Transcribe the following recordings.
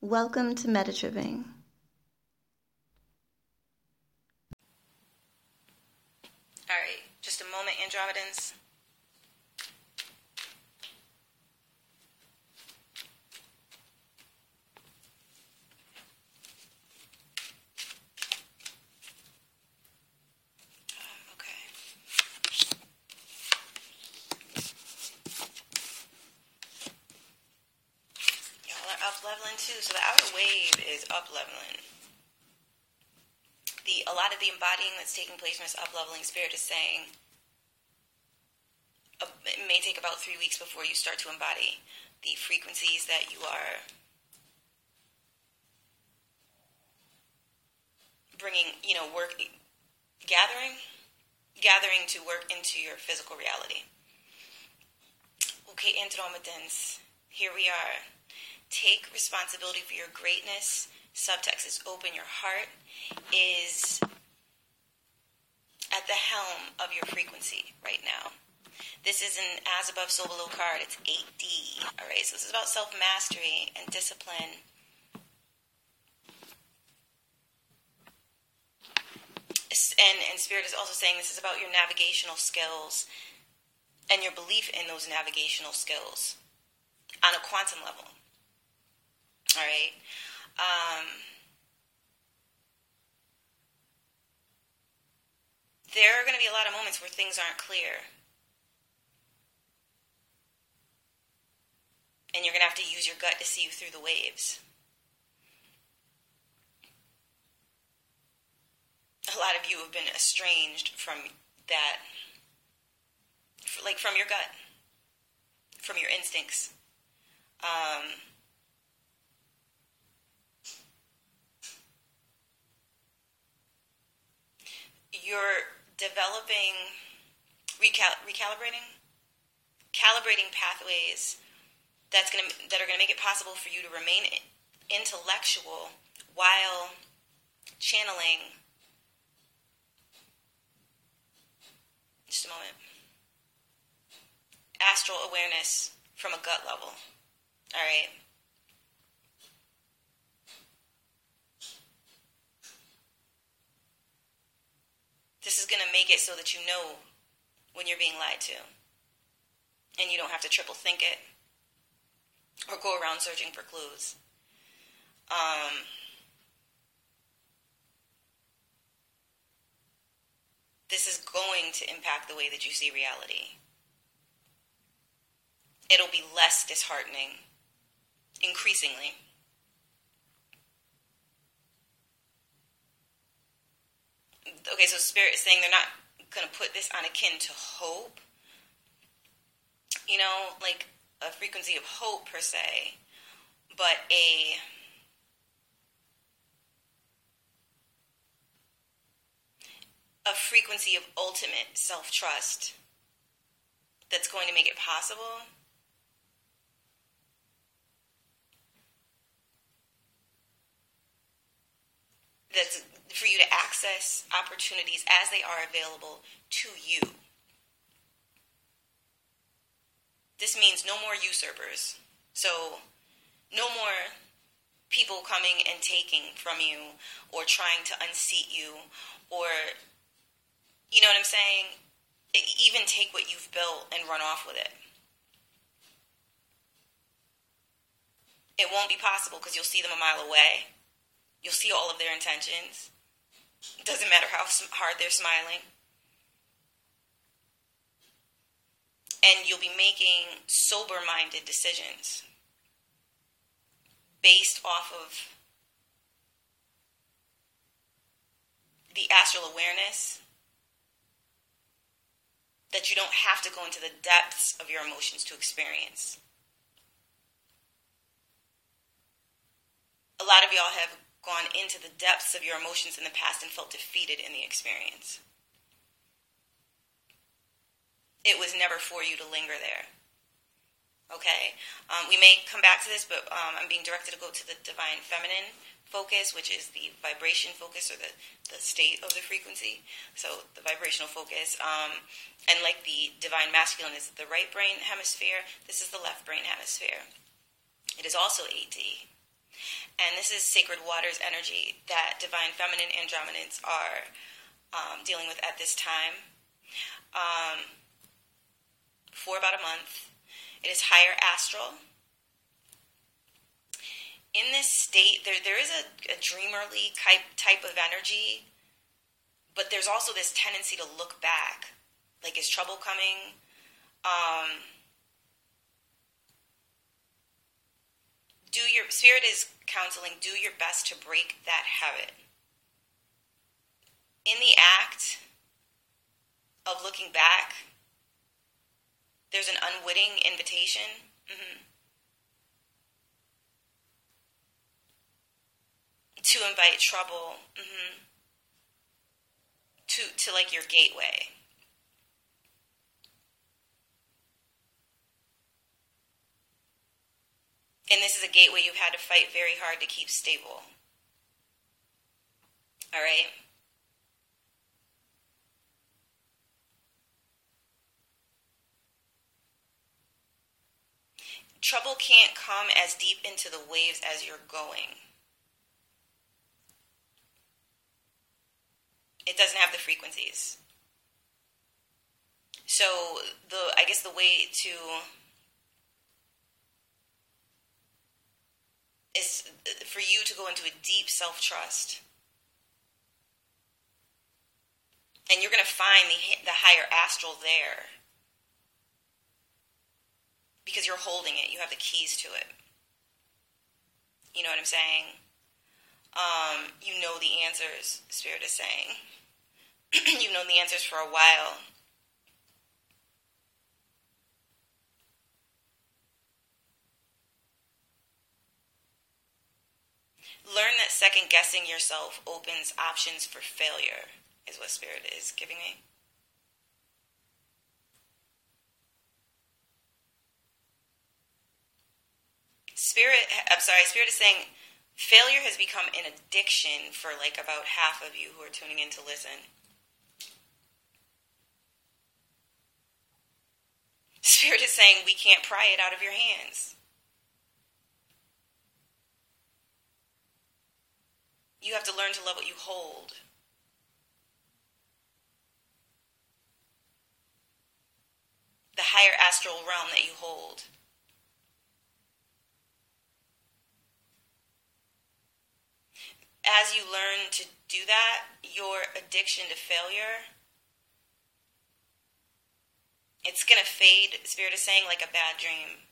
Welcome to Metatripping. All right, just a moment, Andromedans. Okay. Y'all are up leveling too, so the outer wave is up leveling. The a lot of the embodying that's taking place in this up leveling spirit is saying uh, it may take about three weeks before you start to embody the frequencies that you are bringing, you know, work gathering, gathering to work into your physical reality. Okay, Andromedans, here we are. Take responsibility for your greatness. Subtext is open your heart, is at the helm of your frequency right now. This is an as above, so below card. It's 8D. All right, so this is about self mastery and discipline. And, and Spirit is also saying this is about your navigational skills and your belief in those navigational skills on a quantum level. All right. Um, there are going to be a lot of moments where things aren't clear. And you're going to have to use your gut to see you through the waves. A lot of you have been estranged from that, like from your gut, from your instincts. Um, you're developing, recal- recalibrating, calibrating pathways that's gonna that are gonna make it possible for you to remain intellectual while channeling. Just a moment. Astral awareness from a gut level. All right. This is going to make it so that you know when you're being lied to. And you don't have to triple think it or go around searching for clues. Um, this is going to impact the way that you see reality. It'll be less disheartening, increasingly. Okay, so Spirit is saying they're not going to put this on akin to hope, you know, like a frequency of hope per se, but a a frequency of ultimate self trust that's going to make it possible that's for you to access opportunities as they are available to you. This means no more usurpers. So, no more people coming and taking from you or trying to unseat you or, you know what I'm saying? Even take what you've built and run off with it. It won't be possible because you'll see them a mile away. You'll see all of their intentions. It doesn't matter how hard they're smiling. And you'll be making sober minded decisions based off of the astral awareness that you don't have to go into the depths of your emotions to experience. A lot of y'all have gone into the depths of your emotions in the past and felt defeated in the experience. It was never for you to linger there. Okay? Um, we may come back to this, but um, I'm being directed to go to the divine feminine focus, which is the vibration focus or the, the state of the frequency. So the vibrational focus. Um, and like the divine masculine is the right brain hemisphere, this is the left brain hemisphere. It is also 8D. And this is sacred waters energy that divine feminine andromedans are um, dealing with at this time. Um, for about a month. It is higher astral. In this state, there, there is a, a dreamerly type, type of energy, but there's also this tendency to look back. Like, is trouble coming? Um, do your spirit is counseling do your best to break that habit in the act of looking back there's an unwitting invitation mm-hmm. to invite trouble mm-hmm. to to like your gateway And this is a gateway you've had to fight very hard to keep stable. All right? Trouble can't come as deep into the waves as you're going. It doesn't have the frequencies. So the I guess the way to is for you to go into a deep self trust. And you're going to find the, the higher astral there because you're holding it. You have the keys to it. You know what I'm saying? Um, you know the answers, Spirit is saying. You've known the answers for a while. Learn that second guessing yourself opens options for failure, is what Spirit is giving me. Spirit, I'm sorry, Spirit is saying failure has become an addiction for like about half of you who are tuning in to listen. Spirit is saying we can't pry it out of your hands. You have to learn to love what you hold. The higher astral realm that you hold. As you learn to do that, your addiction to failure it's going to fade, Spirit is saying, like a bad dream.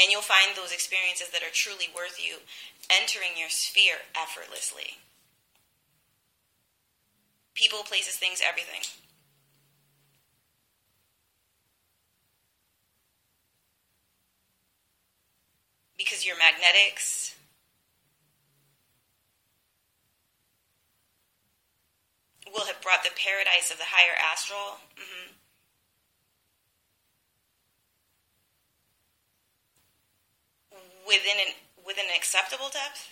And you'll find those experiences that are truly worth you entering your sphere effortlessly. People, places, things, everything. Because your magnetics, will have brought the paradise of the higher astral. Mm-hmm. Within an within an acceptable depth,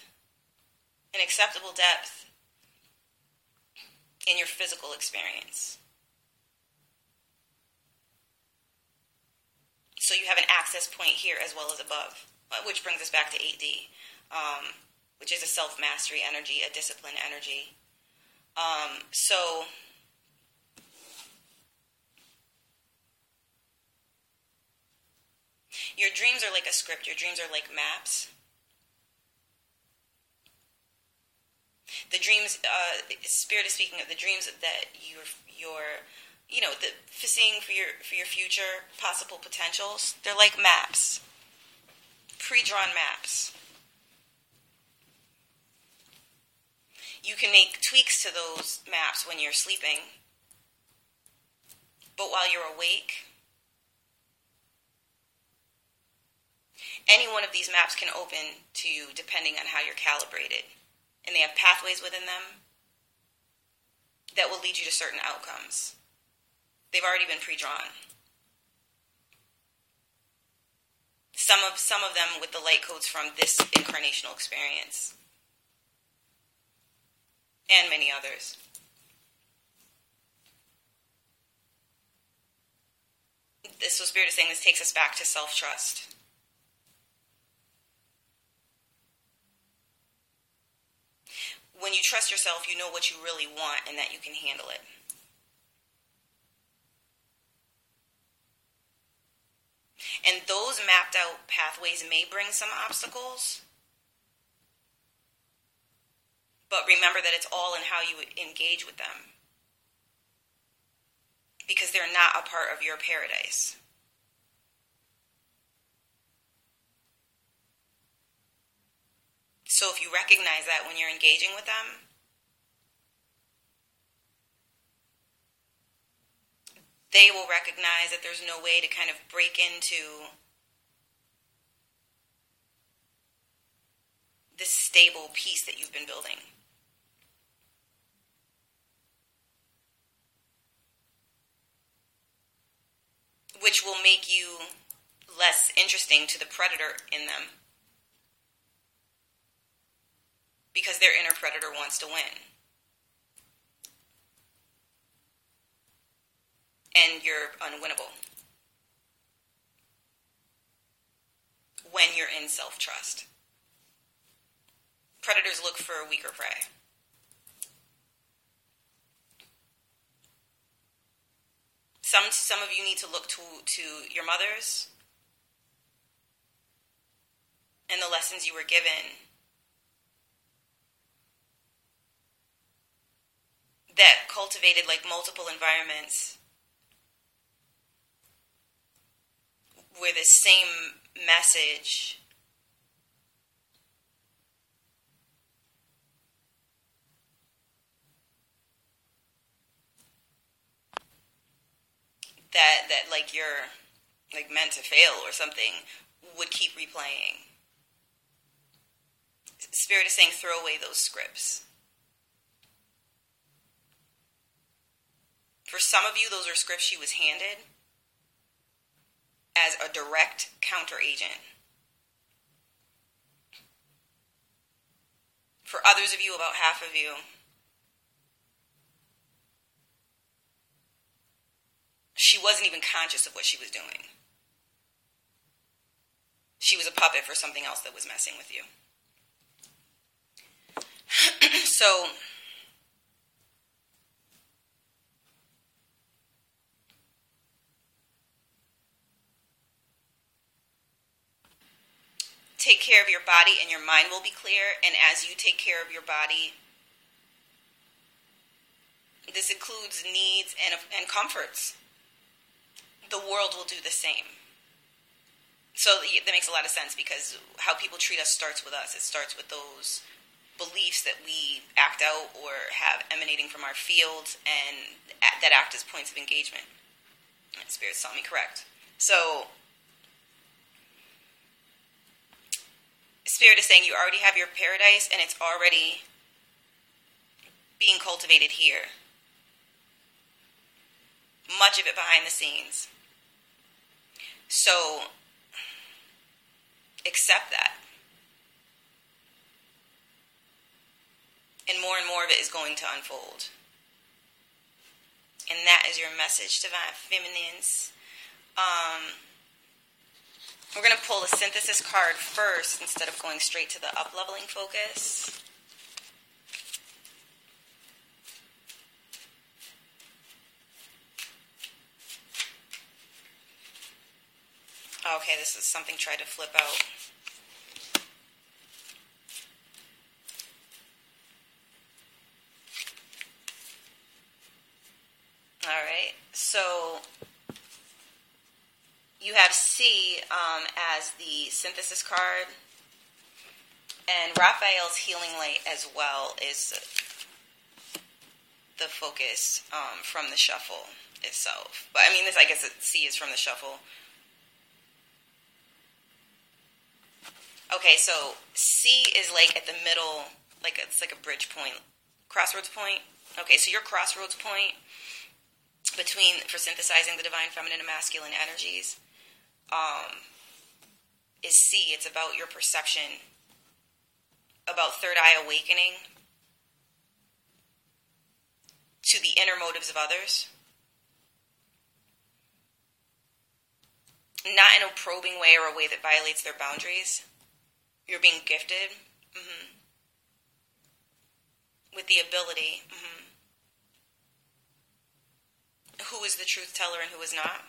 an acceptable depth in your physical experience. So you have an access point here as well as above, uh, which brings us back to 8D, um, which is a self mastery energy, a discipline energy. Um, so Your dreams are like a script, your dreams are like maps. The dreams, uh, Spirit is speaking of the dreams that you're, you know, the seeing for your for your future possible potentials. They're like maps, pre-drawn maps. You can make tweaks to those maps when you're sleeping, but while you're awake, any one of these maps can open to you depending on how you're calibrated. And they have pathways within them that will lead you to certain outcomes. They've already been pre-drawn. Some of some of them with the light codes from this incarnational experience. And many others. this was Spirit is saying this takes us back to self trust. When you trust yourself, you know what you really want and that you can handle it. And those mapped out pathways may bring some obstacles. But remember that it's all in how you engage with them. Because they're not a part of your paradise. So if you recognize that when you're engaging with them, they will recognize that there's no way to kind of break into this stable peace that you've been building. Which will make you less interesting to the predator in them. Because their inner predator wants to win. and you're unwinnable. When you're in self trust, predators look for a weaker prey. Some, some of you need to look to, to your mothers and the lessons you were given that cultivated like multiple environments where the same message that that like you're like meant to fail or something would keep replaying. Spirit is saying throw away those scripts. For some of you, those are scripts she was handed as a direct counter agent. For others of you, about half of you, she wasn't even conscious of what she was doing. She was a puppet for something else that was messing with you. so, take care of your body and your mind will be clear. And as you take care of your body, this includes needs and, and comforts. The world will do the same. So that makes a lot of sense because how people treat us starts with us. It starts with those beliefs that we act out or have emanating from our fields and that act as points of engagement. Spirit's saw me correct. So Spirit is saying you already have your paradise and it's already being cultivated here. Much of it behind the scenes. So, accept that. And more and more of it is going to unfold. And that is your message, Divine Feminines. Um, we're going to pull the synthesis card first instead of going straight to the up leveling focus. Okay, this is something tried to flip out. All right, so you have C um, as the synthesis card, and Raphael's healing light as well is the focus um, from the shuffle itself. But I mean, this I guess C is from the shuffle. Okay, so C is like at the middle, like it's like a bridge point, crossroads point. Okay, so your crossroads point between for synthesizing the divine feminine and masculine energies um, is C. It's about your perception, about third eye awakening to the inner motives of others. not in a probing way or a way that violates their boundaries. You're being gifted mm-hmm. with the ability. Mm-hmm. Who is the truth teller and who is not?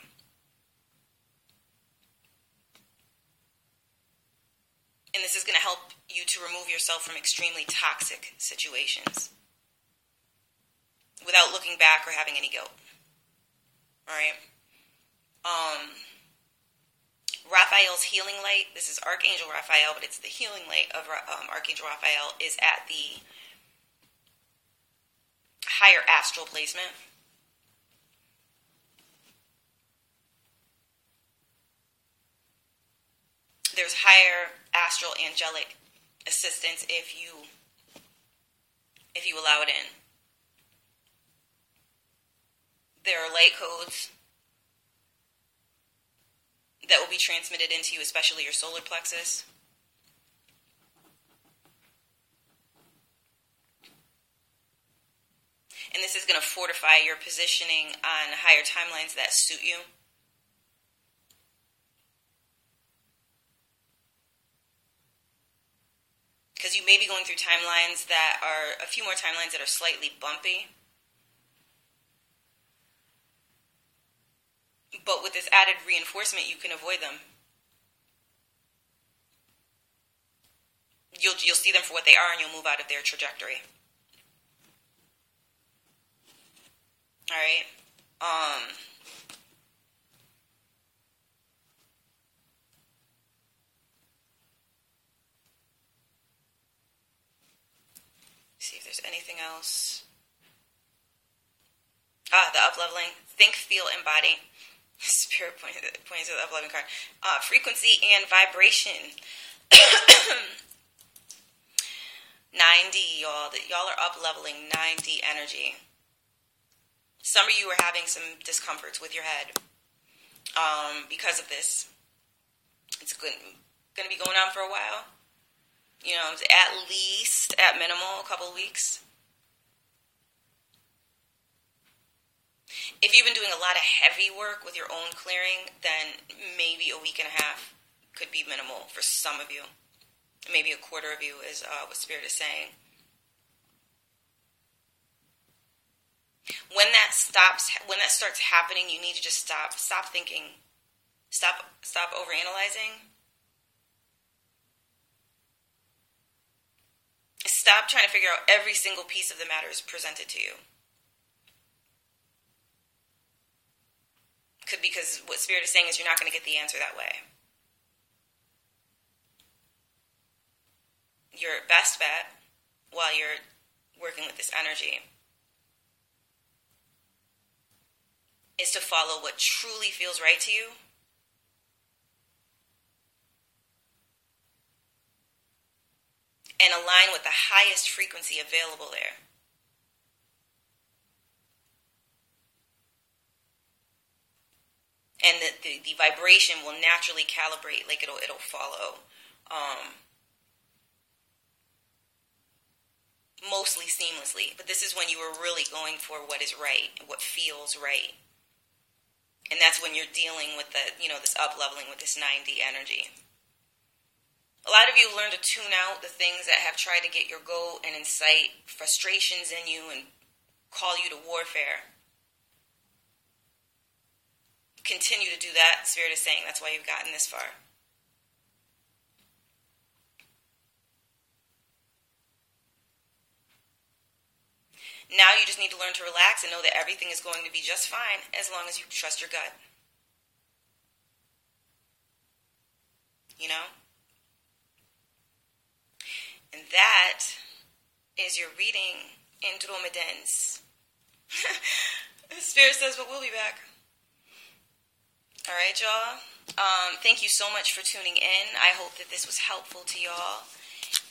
And this is going to help you to remove yourself from extremely toxic situations without looking back or having any guilt. All right? Um, Raphael's healing light, this is Archangel Raphael, but it's the healing light of um, Archangel Raphael, is at the higher astral placement. There's higher astral angelic assistance if you if you allow it in. There are light codes that will be transmitted into you, especially your solar plexus. And this is going to fortify your positioning on higher timelines that suit you. Because you may be going through timelines that are a few more timelines that are slightly bumpy. But with this added reinforcement, you can avoid them. You'll, you'll see them for what they are and you'll move out of their trajectory. All right. Um, see if there's anything else. Ah, the upleveling. Think, feel, embody. Spirit points points to the upleveling card. Uh, frequency and vibration. 9D, y'all. Y'all are up leveling 9D energy. Some of you are having some discomforts with your head um, because of this. It's going to be going on for a while you know, at least, at minimal, a couple of weeks. If you've been doing a lot of heavy work with your own clearing, then maybe a week and a half could be minimal for some of you. Maybe a quarter of you is uh, what Spirit is saying. When that stops, when that starts happening, you need to just stop. Stop thinking. Stop. Stop overanalyzing Stop trying to figure out every single piece of the matters presented to you. Could because what spirit is saying is you're not going to get the answer that way. Your best bet while you're working with this energy is to follow what truly feels right to you and align with the highest frequency available there. And the, the, the vibration will naturally calibrate, like it'll it'll follow. Um, mostly seamlessly, but this is when you are really going for what is right, and what feels right. And that's when you're dealing with the, you know, this up leveling with this 9D energy. A lot of you learn to tune out the things that have tried to get your goal and incite frustrations in you and call you to warfare. Continue to do that, Spirit is saying. That's why you've gotten this far. Now you just need to learn to relax and know that everything is going to be just fine as long as you trust your gut. You know? And that is your reading Andromedans. The Spirit says, but we'll be back. All right, y'all. Um, thank you so much for tuning in. I hope that this was helpful to y'all.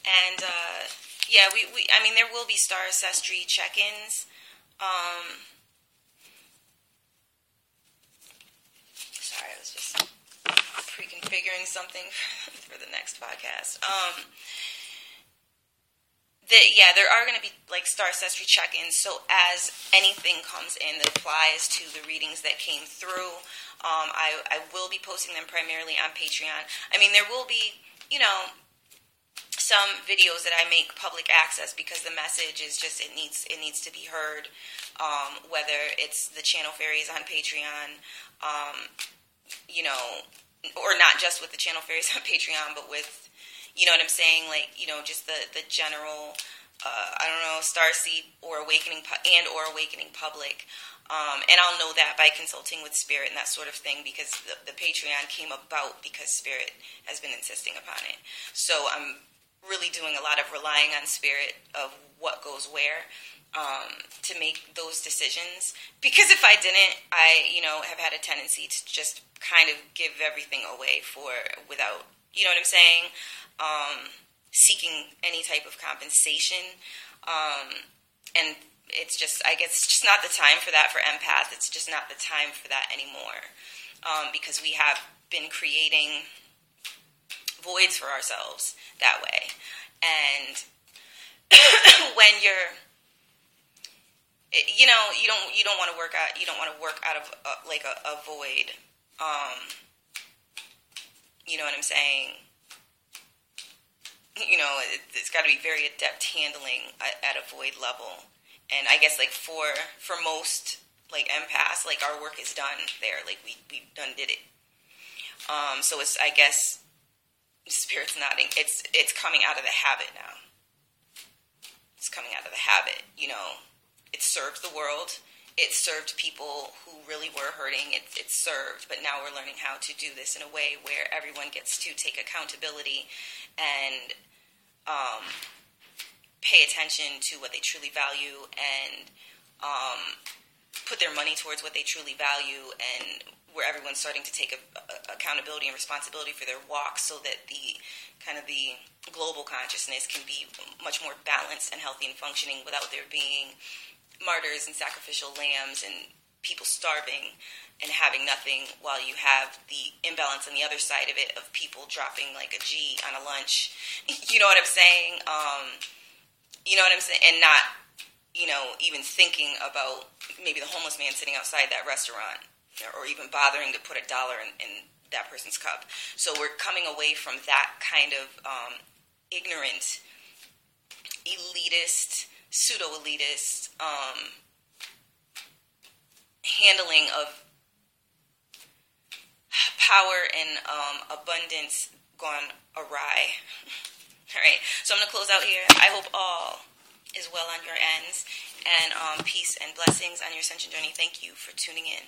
And uh, yeah, we, we I mean there will be star ancestry check-ins. Um, sorry, I was just pre-configuring something for the next podcast. Um, yeah, there are going to be like star ancestry check-ins. So as anything comes in that applies to the readings that came through, um, I, I will be posting them primarily on Patreon. I mean, there will be, you know, some videos that I make public access because the message is just it needs it needs to be heard. Um, whether it's the channel fairies on Patreon, um, you know, or not just with the channel fairies on Patreon, but with you know what I'm saying? Like, you know, just the, the general, uh, I don't know, Starseed or Awakening and or Awakening Public. Um, and I'll know that by consulting with Spirit and that sort of thing because the, the Patreon came about because Spirit has been insisting upon it. So I'm really doing a lot of relying on Spirit of what goes where um, to make those decisions. Because if I didn't, I, you know, have had a tendency to just kind of give everything away for without, you know what I'm saying? um, seeking any type of compensation. Um, and it's just, I guess, it's just not the time for that for empath. It's just not the time for that anymore um, because we have been creating voids for ourselves that way. And when you're you know you don't you don't want to work out you don't want to work out of uh, like a, a void um, you know what i'm saying you know, it, has got to be very adept handling at, at, a void level. And I guess like for for most like empaths, like our work is done there. Like we we done did it. Um, so it's I guess spirit's nodding. It's it's coming out of the habit now. It's coming out of the habit. You know, it serves the world. It served people who really were hurting. It, it served, but now we're learning how to do this in a way where everyone gets to take accountability and um, pay attention to what they truly value and um, put their money towards what they truly value and where everyone's starting to take a, a, accountability and responsibility for their walk so that the kind of the global consciousness can be much more balanced and healthy and functioning without there being martyrs and sacrificial lambs and people starving and having nothing while you have the imbalance on the other side of it of people dropping like a G on a lunch. You know what I'm saying? Um, you know what I'm saying? And not, you know, even thinking about maybe the homeless man sitting outside that restaurant or even bothering to put a dollar in, in that person's cup. So we're coming away from that kind of um, ignorant, elitist, pseudo elitist um, handling of power and um, abundance gone awry. all right, so I'm going to close out here. I hope all is well on your ends, and um, peace and blessings on your ascension journey. Thank you for tuning in.